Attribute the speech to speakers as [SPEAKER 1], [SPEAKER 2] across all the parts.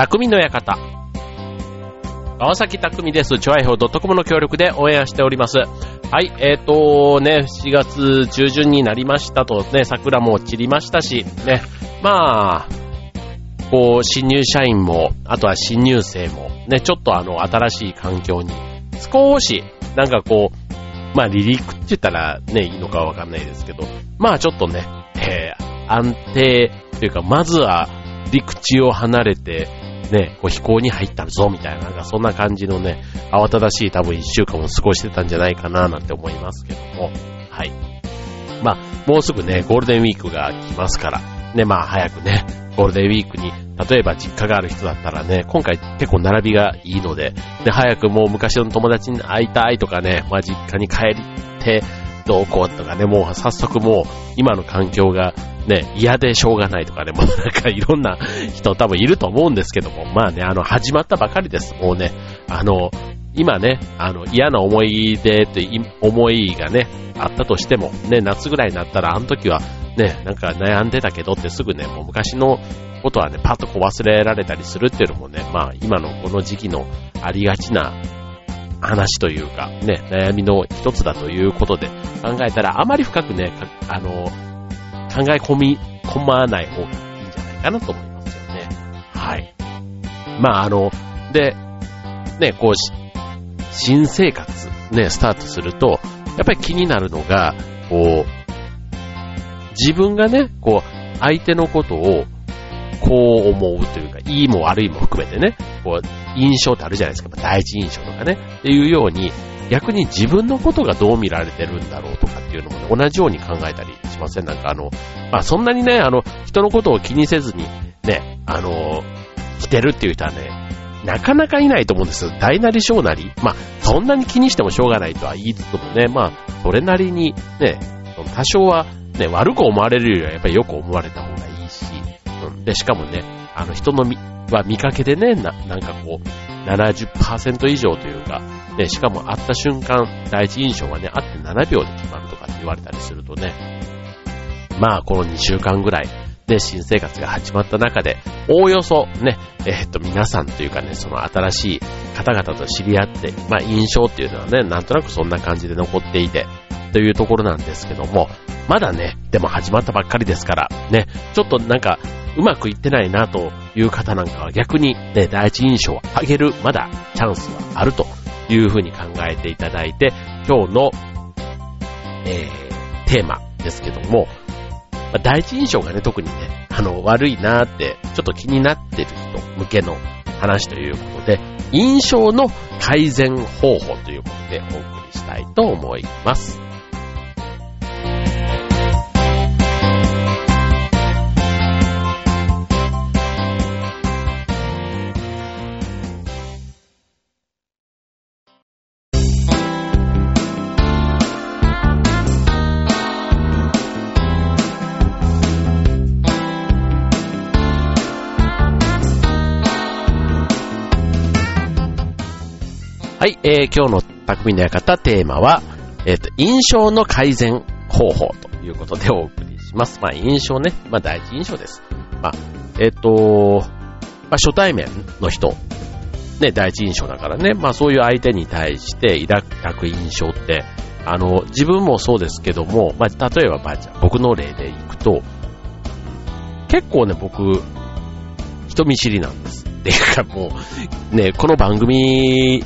[SPEAKER 1] 匠の館。川崎匠です。チョアイホー .com の協力で応援しております。はい、えーとね、4月中旬になりましたとね、桜も散りましたし、ね、まあ、こう、新入社員も、あとは新入生も、ね、ちょっとあの、新しい環境に、少し、なんかこう、まあ、離陸って言ったらね、いいのかわかんないですけど、まあちょっとね、えー、安定というか、まずは陸地を離れて、ね、こう飛行に入ったぞ、みたいな、なんかそんな感じのね、慌ただしい多分一週間も過ごしてたんじゃないかな、なんて思いますけども、はい。まあ、もうすぐね、ゴールデンウィークが来ますから、ね、まあ早くね、ゴールデンウィークに、例えば実家がある人だったらね、今回結構並びがいいので、で、早くもう昔の友達に会いたいとかね、まあ実家に帰って、どうこうとかね、もう早速もう今の環境がね、嫌でしょうがないとかね、もうなんかいろんな人多分いると思うんですけども、まあね、あの、始まったばかりです。もうね、あの、今ね、あの、嫌な思い出って思いがね、あったとしても、ね、夏ぐらいになったら、あの時はね、なんか悩んでたけどってすぐね、もう昔のことはね、パッとこう忘れられたりするっていうのもね、まあ今のこの時期のありがちな話というか、ね、悩みの一つだということで考えたら、あまり深くね、あの、考え込み、込まない方がいいんじゃないかなと思いますよね。はい。まあ、あの、で、ね、こうし、新生活、ね、スタートすると、やっぱり気になるのが、こう、自分がね、こう、相手のことを、こう思うというか、いいも悪いも含めてね、こう、印象ってあるじゃないですか。第一印象とかね。っていうように、逆に自分のことがどう見られてるんだろうとかっていうのもね、同じように考えたりしません？なんかあの、まあ、そんなにね、あの、人のことを気にせずに、ね、あの、来てるっていう人はね、なかなかいないと思うんですよ。大なり小なり。まあ、そんなに気にしてもしょうがないとは言いつつもね、まあ、それなりにね、多少はね、悪く思われるよりはやっぱりよく思われた方が、うん。で、しかもね、あの人のみ、は見かけでね、な、なんかこう、70%以上というか、ね、しかも会った瞬間、第一印象はね、会って7秒で決まるとかって言われたりするとね、まあ、この2週間ぐらい、ね、新生活が始まった中で、おおよそね、えー、っと、皆さんというかね、その新しい方々と知り合って、まあ、印象っていうのはね、なんとなくそんな感じで残っていて、というところなんですけども、まだね、でも始まったばっかりですから、ね、ちょっとなんか、うまくいってないなという方なんかは逆にね、第一印象を上げる、まだチャンスはあるというふうに考えていただいて、今日の、えー、テーマですけども、まあ、第一印象がね、特にね、あの、悪いなーって、ちょっと気になってる人向けの話ということで、印象の改善方法ということでお送りしたいと思います。はい、えー、今日の匠の館テーマは、えっ、ー、と、印象の改善方法ということでお送りします。まあ、印象ね。まあ、第一印象です。まあ、えっ、ー、と、まあ、初対面の人、ね、第一印象だからね。まあ、そういう相手に対して抱く印象って、あの、自分もそうですけども、まあ、例えば、ばあちゃん、僕の例でいくと、結構ね、僕、人見知りなんです。っていうかもう、ね、この番組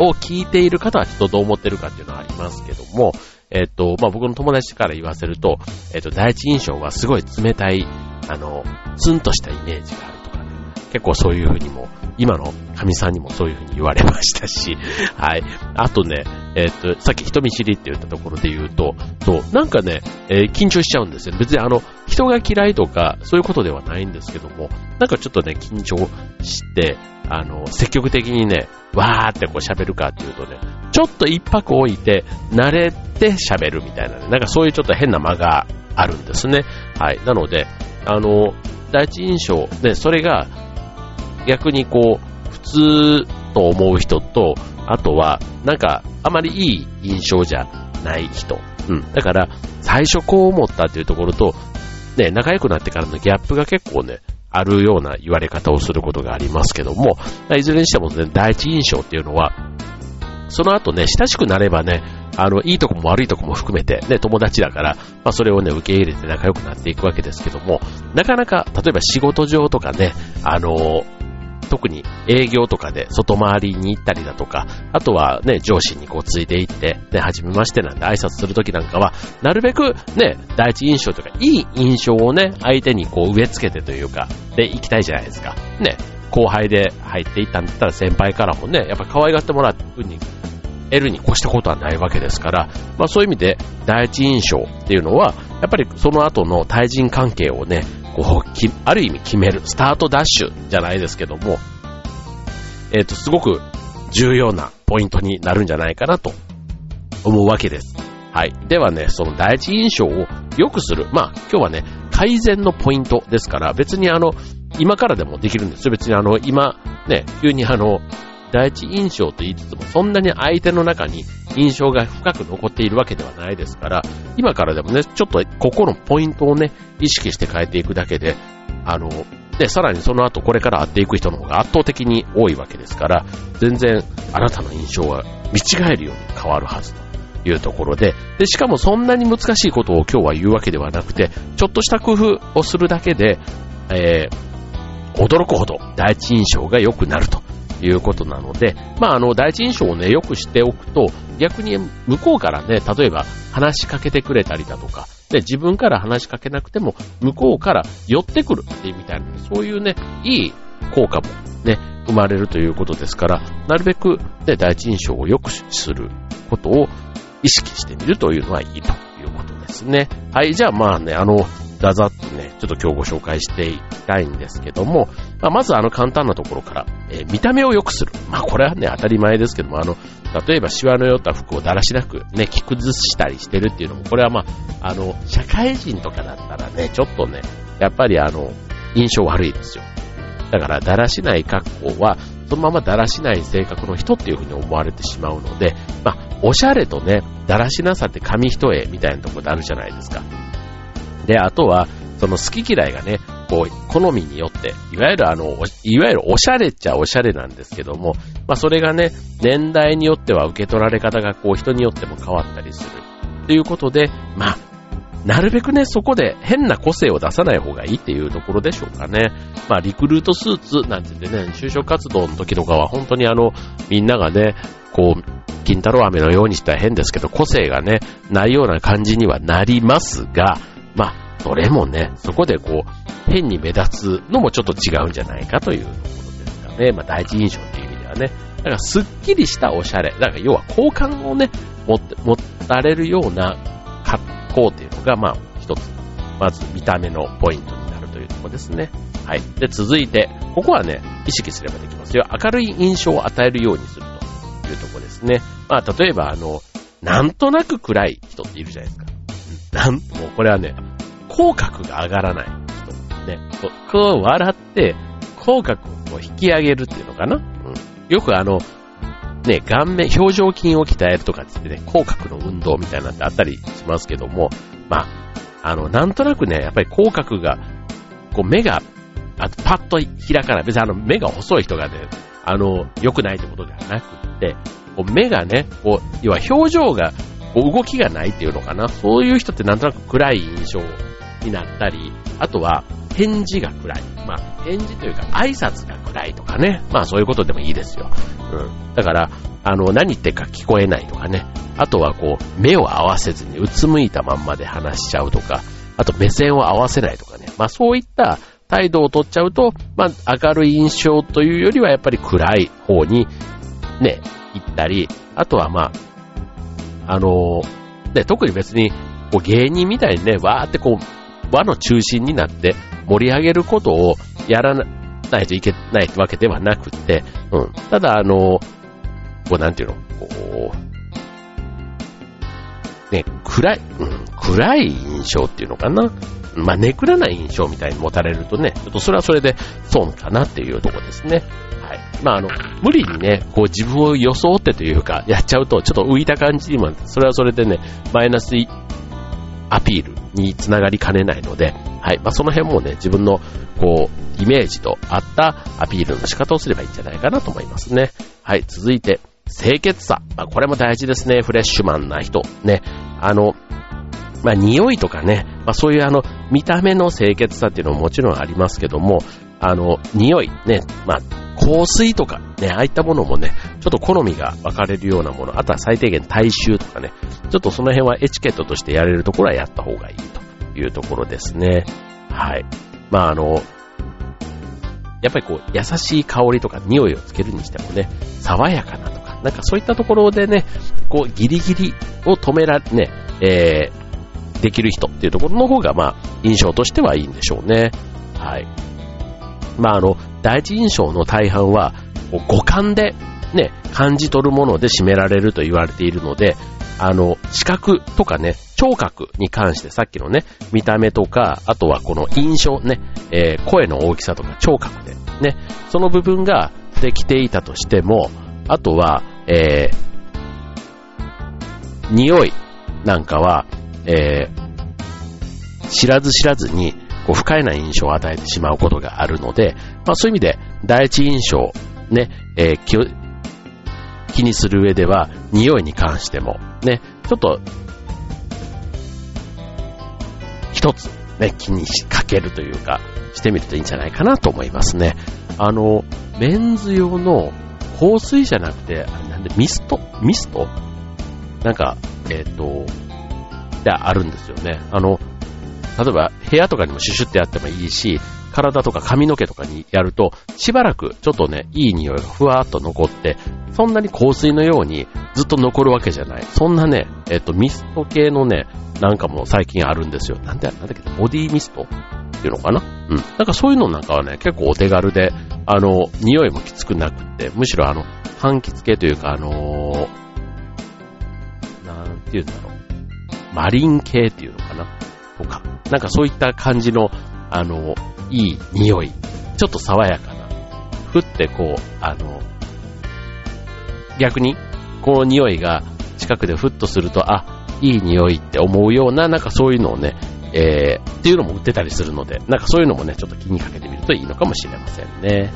[SPEAKER 1] を聞いている方はきっとどう思ってるかっていうのはありますけども、えっと、まあ、僕の友達から言わせると、えっと、第一印象はすごい冷たい、あの、ツンとしたイメージがあるとかね、結構そういうふうにも今の神さんにもそういうふうに言われましたし、はい。あとね、えっ、と、さっき人見知りって言ったところで言うと、そう、なんかね、えー、緊張しちゃうんですよ。別にあの、人が嫌いとか、そういうことではないんですけども、なんかちょっとね、緊張して、あの、積極的にね、わーってこう喋るかっていうとね、ちょっと一泊置いて、慣れて喋るみたいなね、なんかそういうちょっと変な間があるんですね。はい。なので、あの、第一印象で、それが逆にこう、普通と思う人と、あとは、なんか、あまりいい印象じゃない人。うん。だから、最初こう思ったっていうところと、ね、仲良くなってからのギャップが結構ね、あるような言われ方をすることがありますけども、いずれにしてもね、第一印象っていうのは、その後ね、親しくなればね、あの、いいとこも悪いとこも含めて、ね、友達だから、まあ、それをね、受け入れて仲良くなっていくわけですけども、なかなか、例えば仕事上とかね、あの、特に営業とかで外回りに行ったりだとか、あとはね、上司にこうついていって、ね、はじめましてなんで挨拶するときなんかは、なるべくね、第一印象というか、いい印象をね、相手にこう植え付けてというか、で、行きたいじゃないですか。ね、後輩で入っていったんだったら先輩からもね、やっぱ可愛がってもらうふうに、得るに越したことはないわけですから、まあそういう意味で第一印象っていうのは、やっぱりその後の対人関係をね、こう、ある意味決める、スタートダッシュじゃないですけども、えっ、ー、と、すごく重要なポイントになるんじゃないかなと思うわけです。はい。ではね、その第一印象を良くする。まあ、今日はね、改善のポイントですから、別にあの、今からでもできるんですよ。別にあの、今、ね、急にあの、第一印象と言いつつも、そんなに相手の中に印象が深く残っているわけではないですから、今からでもね、ちょっとここのポイントをね、意識して変えていくだけで、あの、で、さらにその後これから会っていく人の方が圧倒的に多いわけですから、全然あなたの印象は見違えるように変わるはずというところで、で、しかもそんなに難しいことを今日は言うわけではなくて、ちょっとした工夫をするだけで、えー、驚くほど第一印象が良くなるということなので、まあ、あの、第一印象をね、よくしておくと、逆に向こうからね、例えば話しかけてくれたりだとか、で、自分から話しかけなくても、向こうから寄ってくるっていうみたいな、そういうね、いい効果もね、生まれるということですから、なるべく、ね、第一印象を良くすることを意識してみるというのはいいということですね。はい、じゃあまあね、あの、ざざっとね、ちょっと今日ご紹介していきたいんですけども、まあ、まずあの簡単なところから、えー、見た目を良くする。まあこれはね、当たり前ですけども、あの、例えばシワの寄った服をだらしなくね、着崩したりしてるっていうのも、これはまあ、あの、社会人とかだったらね、ちょっとね、やっぱりあの、印象悪いですよ。だから、だらしない格好は、そのままだらしない性格の人っていうふうに思われてしまうので、まあ、おしゃれとね、だらしなさって紙一重みたいなところであるじゃないですか。で、あとは、その好き嫌いがね、こう、好みによって、いわゆるあの、いわゆるおしゃれっちゃおしゃれなんですけども、まあそれがね、年代によっては受け取られ方がこう人によっても変わったりする。ということで、まあ、なるべくね、そこで変な個性を出さない方がいいっていうところでしょうかね。まあ、リクルートスーツなんて言ってね、就職活動の時とかは本当にあの、みんながね、こう、金太郎飴のようにしたら変ですけど、個性がね、ないような感じにはなりますが、まあ、それもね、そこでこう、変に目立つのもちょっと違うんじゃないかというところですかね。まあ、第一印象っていう意味ではね。だから、すっきりしたおしゃれ。だから、要は好感をね、持って、持たれるような格好っていうのが、まあ、一つ。まず、見た目のポイントになるというところですね。はい。で、続いて、ここはね、意識すればできますよ。明るい印象を与えるようにするというところですね。まあ、例えば、あの、なんとなく暗い人っているじゃないですか。なん、もうこれはね、口角が上がらない人。ね、こう笑って、口角を引き上げるっていうのかな、うん、よくあの、ね、顔面、表情筋を鍛えるとかって言ってね、口角の運動みたいなのってあったりしますけども、まあ、あの、なんとなくね、やっぱり口角が、こう目が、あとパッと開かない。別にあの目が細い人がね、あの、良くないってことではなくって、こう目がね、こう、要は表情が、こう動きがないっていうのかな？そういう人ってなんとなく暗い印象になったり、あとは返事が暗い。まあ、返事というか挨拶が暗いとかね。まあそういうことでもいいですよ。うん。だから、あの、何言ってか聞こえないとかね。あとはこう、目を合わせずにうつむいたまんまで話しちゃうとか、あと目線を合わせないとかね。まあそういった態度を取っちゃうと、まあ明るい印象というよりはやっぱり暗い方にね、行ったり、あとはまあ、あの、ね、特に別にこう芸人みたいにね、わーってこう、輪の中心になって盛り上げることをやらないといけないわけではなくて、うん。ただ、あの、こう、なんていうの、こう、ね、暗い、うん、暗い印象っていうのかな。まあ、ネクラな印象みたいに持たれるとね、ちょっとそれはそれで損かなっていうところですね。はい。まあ、あの、無理にね、こう自分を装ってというか、やっちゃうと、ちょっと浮いた感じにも、それはそれでね、マイナスアピールにつながりかねないので、はい。まあ、その辺もね、自分の、こう、イメージと合ったアピールの仕方をすればいいんじゃないかなと思いますね。はい。続いて、清潔さ。まあ、これも大事ですね。フレッシュマンな人。ね。あの、まあ、匂いとかね、まあ、そういうあの、見た目の清潔さっていうのももちろんありますけども、あの、匂い、ね、まあ、香水とか、ね、ああいったものもね、ちょっと好みが分かれるようなもの、あとは最低限体臭とかね、ちょっとその辺はエチケットとしてやれるところはやった方がいいというところですね。はい。まあ、あの、やっぱりこう、優しい香りとか匂いをつけるにしてもね、爽やかなとか、なんかそういったところでね、こう、ギリギリを止められ、ね、えー、できる人っていうところの方が、まあ、印象としてはいいんでしょうね。はい。まあ、あの、第一印象の大半は、五感でね、感じ取るもので占められると言われているので、あの、視覚とかね、聴覚に関してさっきのね、見た目とか、あとはこの印象ね、えー、声の大きさとか聴覚でね、その部分ができていたとしても、あとは、えー、匂いなんかは、えー、知らず知らずに、こう不快な印象を与えてしまうことがあるので、まあそういう意味で、第一印象、ね、えー、気気にする上では、匂いに関しても、ね、ちょっと、一つ、ね、気にかけるというか、してみるといいんじゃないかなと思いますね。あの、メンズ用の香水じゃなくて、なんで、ミスト？ミスト？なんか、えっ、ー、と、であるんですよね。あの、例えば部屋とかにもシュシュってやってもいいし、体とか髪の毛とかにやると、しばらくちょっとね、いい匂いがふわーっと残って、そんなに香水のようにずっと残るわけじゃない。そんなね、えっと、ミスト系のね、なんかも最近あるんですよ。なんで、なんだっけ、ボディミストっていうのかな？うん。なんかそういうのなんかはね、結構お手軽で、あの、匂いもきつくなくって、むしろあの、柑橘系というか、あのー、なんていうんだろう。マリン系っていうのかなとか。なんかそういった感じの、あの、いい匂い。ちょっと爽やかな。ふってこう、あの、逆に、この匂いが近くでふっとすると、あ、いい匂いって思うような、なんかそういうのをね、えー、っていうのも売ってたりするので、なんかそういうのもね、ちょっと気にかけてみるといいのかもしれませんね。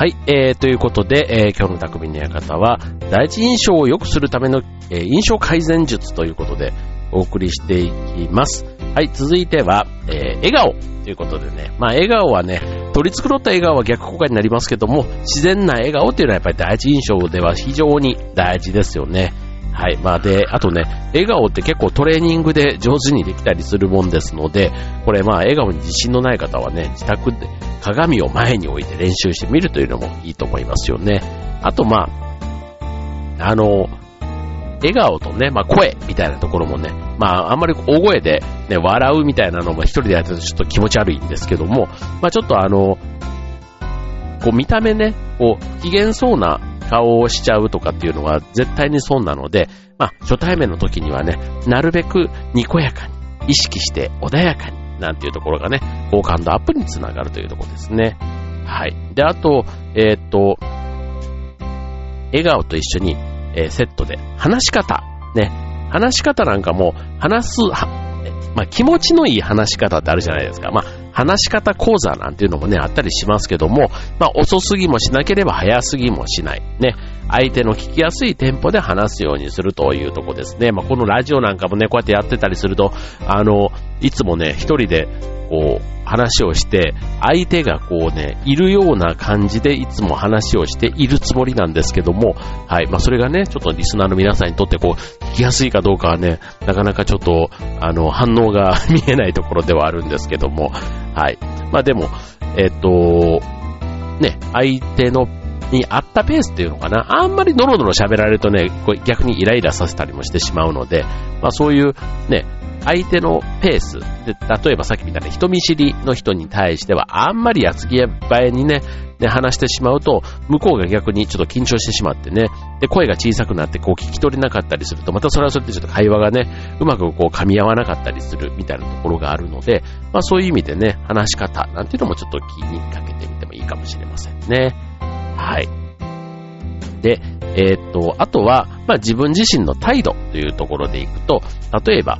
[SPEAKER 1] はい、えー、ということで、えー、今日の匠の館は、第一印象を良くするための、えー、印象改善術ということでお送りしていきます。はい、続いては、えー、笑顔ということでね、まあ笑顔はね、取り繕った笑顔は逆効果になりますけども、自然な笑顔というのはやっぱり第一印象では非常に大事ですよね。はい。まあで、あとね、笑顔って結構トレーニングで上手にできたりするもんですので、これまあ笑顔に自信のない方はね、自宅で鏡を前に置いて練習してみるというのもいいと思いますよね。あとまあ、あの、笑顔とね、まあ声みたいなところもね、まああんまり大声でね、笑うみたいなのも一人でやってるとちょっと気持ち悪いんですけども、まあちょっとあの、こう見た目ね、こう不機嫌そうな顔をしちゃうとかっていうのは絶対に損なので、まあ、初対面の時にはね、なるべくにこやかに、意識して穏やかに、なんていうところがね、好感度アップにつながるというところですね。はい。で、あと、えー、っと、笑顔と一緒に、えー、セットで、話し方、ね、話し方なんかも、話す、まあ、気持ちのいい話し方ってあるじゃないですか。まあ、話し方講座なんていうのもね、あったりしますけども、まあ、遅すぎもしなければ早すぎもしない。ね。相手の聞きやすいテンポで話すようにするというとこですね。まあ、このラジオなんかもね、こうやってやってたりすると、あの、いつもね、一人で、こう、話をして、相手がこうね、いるような感じでいつも話をしているつもりなんですけども、はい。まあ、それがね、ちょっとリスナーの皆さんにとってこう、聞きやすいかどうかはね、なかなかちょっと、あの、反応が 見えないところではあるんですけども、はい。まあ、でも、えっと、ね、相手のに合ったペースっていうのかな。あんまりドロドロ喋られるとね、逆にイライラさせたりもしてしまうので、まあそういうね、相手のペースで、例えばさっきみたいな人見知りの人に対しては、あんまりやつぎえにね、ね、話してしまうと、向こうが逆にちょっと緊張してしまってね、で、声が小さくなってこう聞き取れなかったりすると、またそれはそれでちょっと会話がね、うまくこう噛み合わなかったりするみたいなところがあるので、まあそういう意味でね、話し方なんていうのもちょっと気にかけてみてもいいかもしれませんね。はい。で、えー、っと、あとは、まあ自分自身の態度というところでいくと、例えば、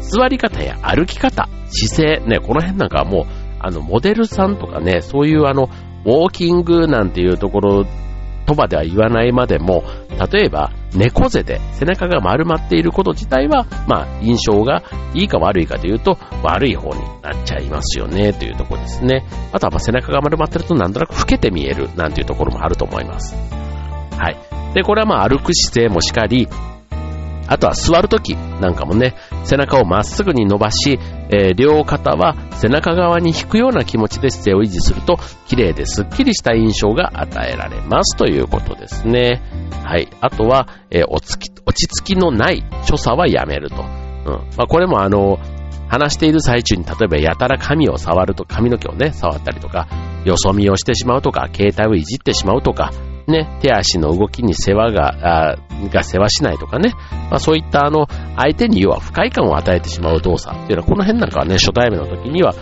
[SPEAKER 1] 座り方や歩き方、姿勢、ね、この辺なんかはもう、あの、モデルさんとかね、そういうあの、ウォーキングなんていうところとまでは言わないまでも、例えば猫背で背中が丸まっていること自体は、まあ印象がいいか悪いかというと悪い方になっちゃいますよねというところですね。あとはま背中が丸まってるとなんとなく老けて見えるなんていうところもあると思います。はい。で、これはまあ歩く姿勢もしかり、あとは座るときなんかもね、背中をまっすぐに伸ばし、えー、両肩は背中側に引くような気持ちで姿勢を維持すると、綺麗でスッキリした印象が与えられますということですね。はい。あとは、えー、落ち着きのない所作はやめると。うん。まあ、これもあの、話している最中に例えばやたら髪を触ると、髪の毛をね、触ったりとか、よそ見をしてしまうとか、携帯をいじってしまうとか、ね、手足の動きに世話が、あが世話しないとかね、まあ、そういったあの、相手に要は不快感を与えてしまう動作っていうのは、この辺なんかはね、初対面の時には、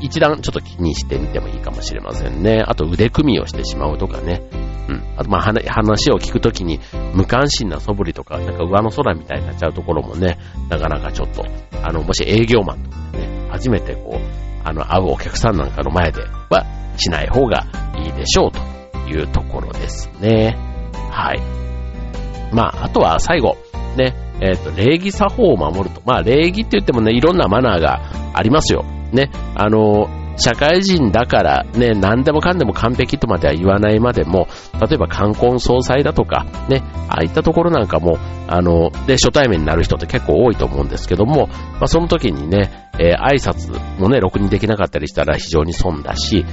[SPEAKER 1] 一段ちょっと気にしてみてもいいかもしれませんね。あと腕組みをしてしまうとかね。うん。あとまあ話を聞くときに無関心な素振りとか、なんか上の空みたいになっちゃうところもね、なかなかちょっと、あの、もし営業マンとかね、初めてこう、あの、会うお客さんなんかの前ではしない方がいいでしょうというところですね。はい。まあ、あとは最後、ね、えっ、ー、と、礼儀作法を守ると。まあ、礼儀って言ってもね、いろんなマナーがありますよ。ね、あの、社会人だからね、何でもかんでも完璧とまでは言わないまでも、例えば冠婚葬祭だとか、ね、ああいったところなんかも、あの、で、初対面になる人って結構多いと思うんですけども、まあ、その時にね、えー、挨拶もね、ろくにできなかったりしたら非常に損だし、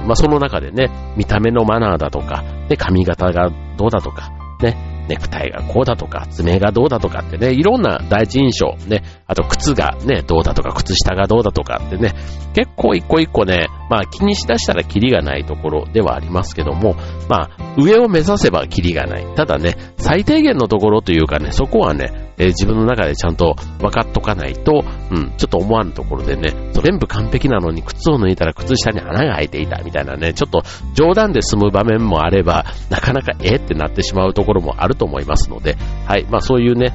[SPEAKER 1] うん、まあ、その中でね、見た目のマナーだとか、ね、髪型がどうだとか、ね、ネクタイがこうだとか、爪がどうだとかってね、いろんな第一印象、ね、あと靴がね、どうだとか、靴下がどうだとかってね、結構一個一個ね、まあ気にしだしたらキリがないところではありますけども、まあ上を目指せばキリがない。ただね、最低限のところというかね、そこはね、えー、自分の中でちゃんと分かっとかないと、うん、ちょっと思わぬところでね、全部完璧なのに靴を脱いだら靴下に穴が開いていたみたいなね、ちょっと冗談で済む場面もあれば、なかなかえってなってしまうところもあると思いますので、はい、まあそういうね、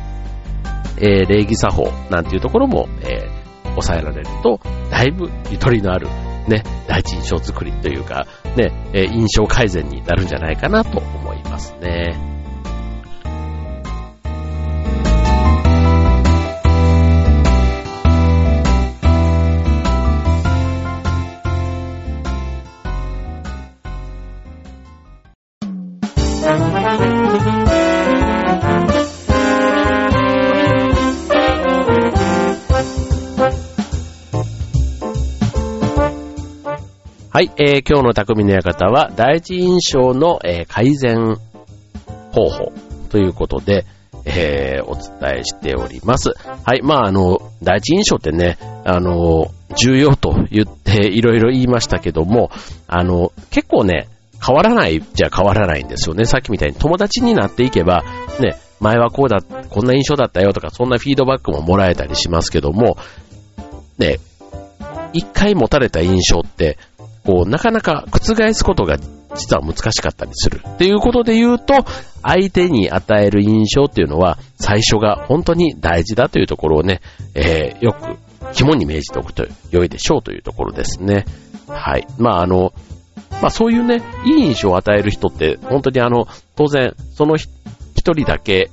[SPEAKER 1] えー、礼儀作法なんていうところも、えー、抑えられると、だいぶゆとりのある、ね、第一印象作りというか、ね、えー、印象改善になるんじゃないかなと思いますね。はい、えー、今日の匠の館は、第一印象の、えー、改善方法ということで、えー、お伝えしております。はい、まああの、第一印象ってね、あの、重要と言っていろいろ言いましたけども、あの、結構ね、変わらないじゃ変わらないんですよね。さっきみたいに友達になっていけば、ね、前はこうだ、こんな印象だったよとか、そんなフィードバックももらえたりしますけども、ね、一回持たれた印象って、こう、なかなか覆すことが実は難しかったりする。っていうことで言うと、相手に与える印象っていうのは、最初が本当に大事だというところをね、えー、よく肝に銘じておくと良いでしょうというところですね。はい。まあ、あの、まあそういうね、いい印象を与える人って、本当にあの、当然、その一人だけ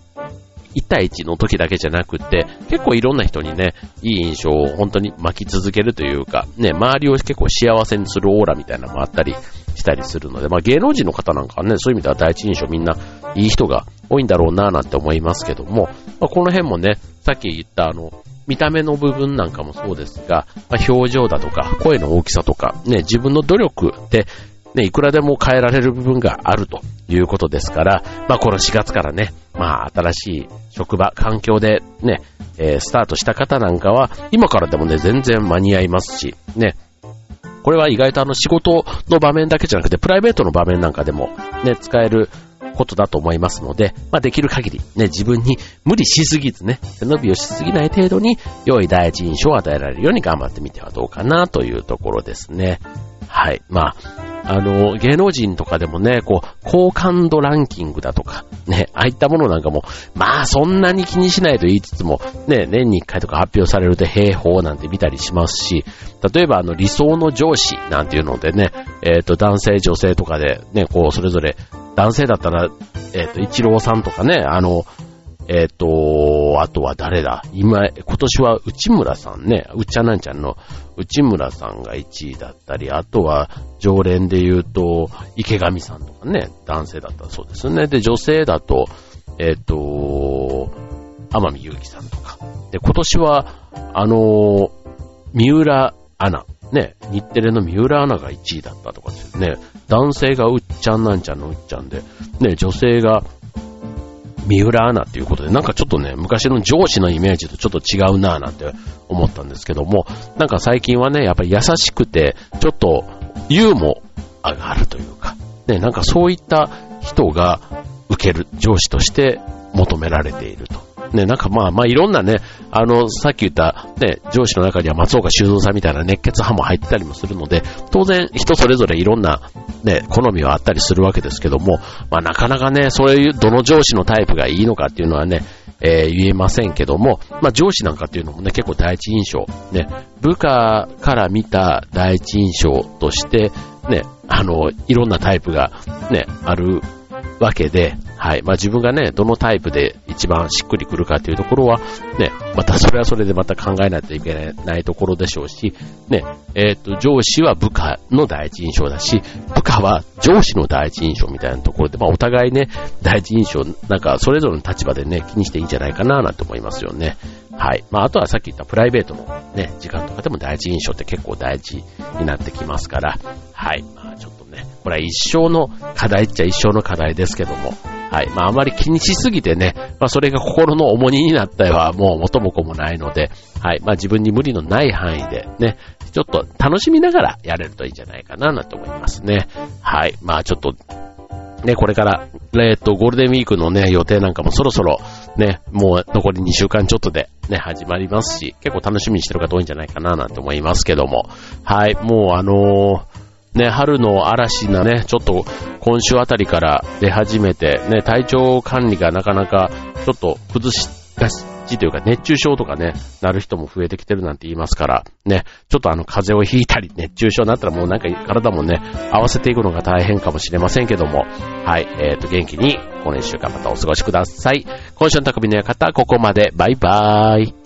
[SPEAKER 1] 1対1の時だけじゃなくて、結構いろんな人にね、いい印象を本当に巻き続けるというか、ね、周りを結構幸せにするオーラみたいなのもあったりしたりするので、まあ芸能人の方なんかはね、そういう意味では第一印象みんないい人が多いんだろうなぁなんて思いますけども、まあ、この辺もね、さっき言ったあの、見た目の部分なんかもそうですが、まあ、表情だとか、声の大きさとか、ね、自分の努力でね、いくらでも変えられる部分があるということですから、まあこの4月からね、まあ新しい職場、環境でね、えー、スタートした方なんかは、今からでもね、全然間に合いますし、ね、これは意外とあの仕事の場面だけじゃなくて、プライベートの場面なんかでもね、使えることだと思いますので、まあ、できる限りね、自分に無理しすぎずね、背伸びをしすぎない程度に良い第一印象を与えられるように頑張ってみてはどうかなというところですね。はい。まあ、あの、芸能人とかでもね、こう、好感度ランキングだとか、ね、ああいったものなんかも、まあそんなに気にしないと言いつつも、ね、年に1回とか発表されると平方なんて見たりしますし、例えばあの理想の上司なんていうのでね、えっ、ー、と男性女性とかでね、こうそれぞれ、男性だったら、えっ、ー、と、一郎さんとかね、あの、えっ、ー、と、あとは誰だ今、今年は内村さんね、うっちゃなんちゃんの内村さんが1位だったり、あとは常連で言うと、池上さんとかね、男性だったそうですね。で、女性だと、えっ、ー、と、天海祐希さんとか。で、今年は、あの三浦アナ、ね、日テレの三浦アナが1位だったとかですね。男性がうっちゃんなんちゃんのうっちゃんで、ね、女性が三浦アナっていうことで、なんかちょっとね、昔の上司のイメージとちょっと違うなぁなんて思ったんですけども、なんか最近はね、やっぱり優しくて、ちょっとユーモアがあるというか、ね、なんかそういった人が受ける上司として求められていると。ね、なんかまあまあいろんなね、あの、さっき言ったね、上司の中には松岡修造さんみたいな熱血派も入ってたりもするので、当然人それぞれいろんなね、好みはあったりするわけですけども、まあなかなかね、そういうどの上司のタイプがいいのかっていうのはね、えー、言えませんけども、まあ上司なんかっていうのもね、結構第一印象、ね、部下から見た第一印象として、ね、あの、いろんなタイプがね、あるわけで、はい。まあ自分がね、どのタイプで一番しっくりくるかっていうところは、ね、またそれはそれでまた考えないといけないところでしょうし、ね、えっ、ー、と、上司は部下の第一印象だし、部下は上司の第一印象みたいなところで、まあお互いね、第一印象、なんかそれぞれの立場でね、気にしていいんじゃないかななんて思いますよね。はい。まああとはさっき言ったプライベートのね、時間とかでも第一印象って結構大事になってきますから、はい。まあちょっと、これは一生の課題っちゃ一生の課題ですけども、はい。まあ、あまり気にしすぎてね、まあ、それが心の重荷になったりはもう元も子もないので、はい。まあ、自分に無理のない範囲でね、ちょっと楽しみながらやれるといいんじゃないかな、なんて思いますね。はい。まあ、ちょっと、ね、これから、えっと、ゴールデンウィークのね、予定なんかもそろそろ、ね、もう残り2週間ちょっとでね、始まりますし、結構楽しみにしてる方多いんじゃないかな、なんて思いますけども。はい。もうあのーね、春の嵐なね、ちょっと今週あたりから出始めて、ね、体調管理がなかなかちょっと崩しがちというか熱中症とかね、なる人も増えてきてるなんて言いますから、ね、ちょっとあの風邪をひいたり熱中症になったらもうなんか体もね、合わせていくのが大変かもしれませんけども、はい、えっ、ー、と元気にこの一週間またお過ごしください。今週の匠の館、ここまで。バイバーイ。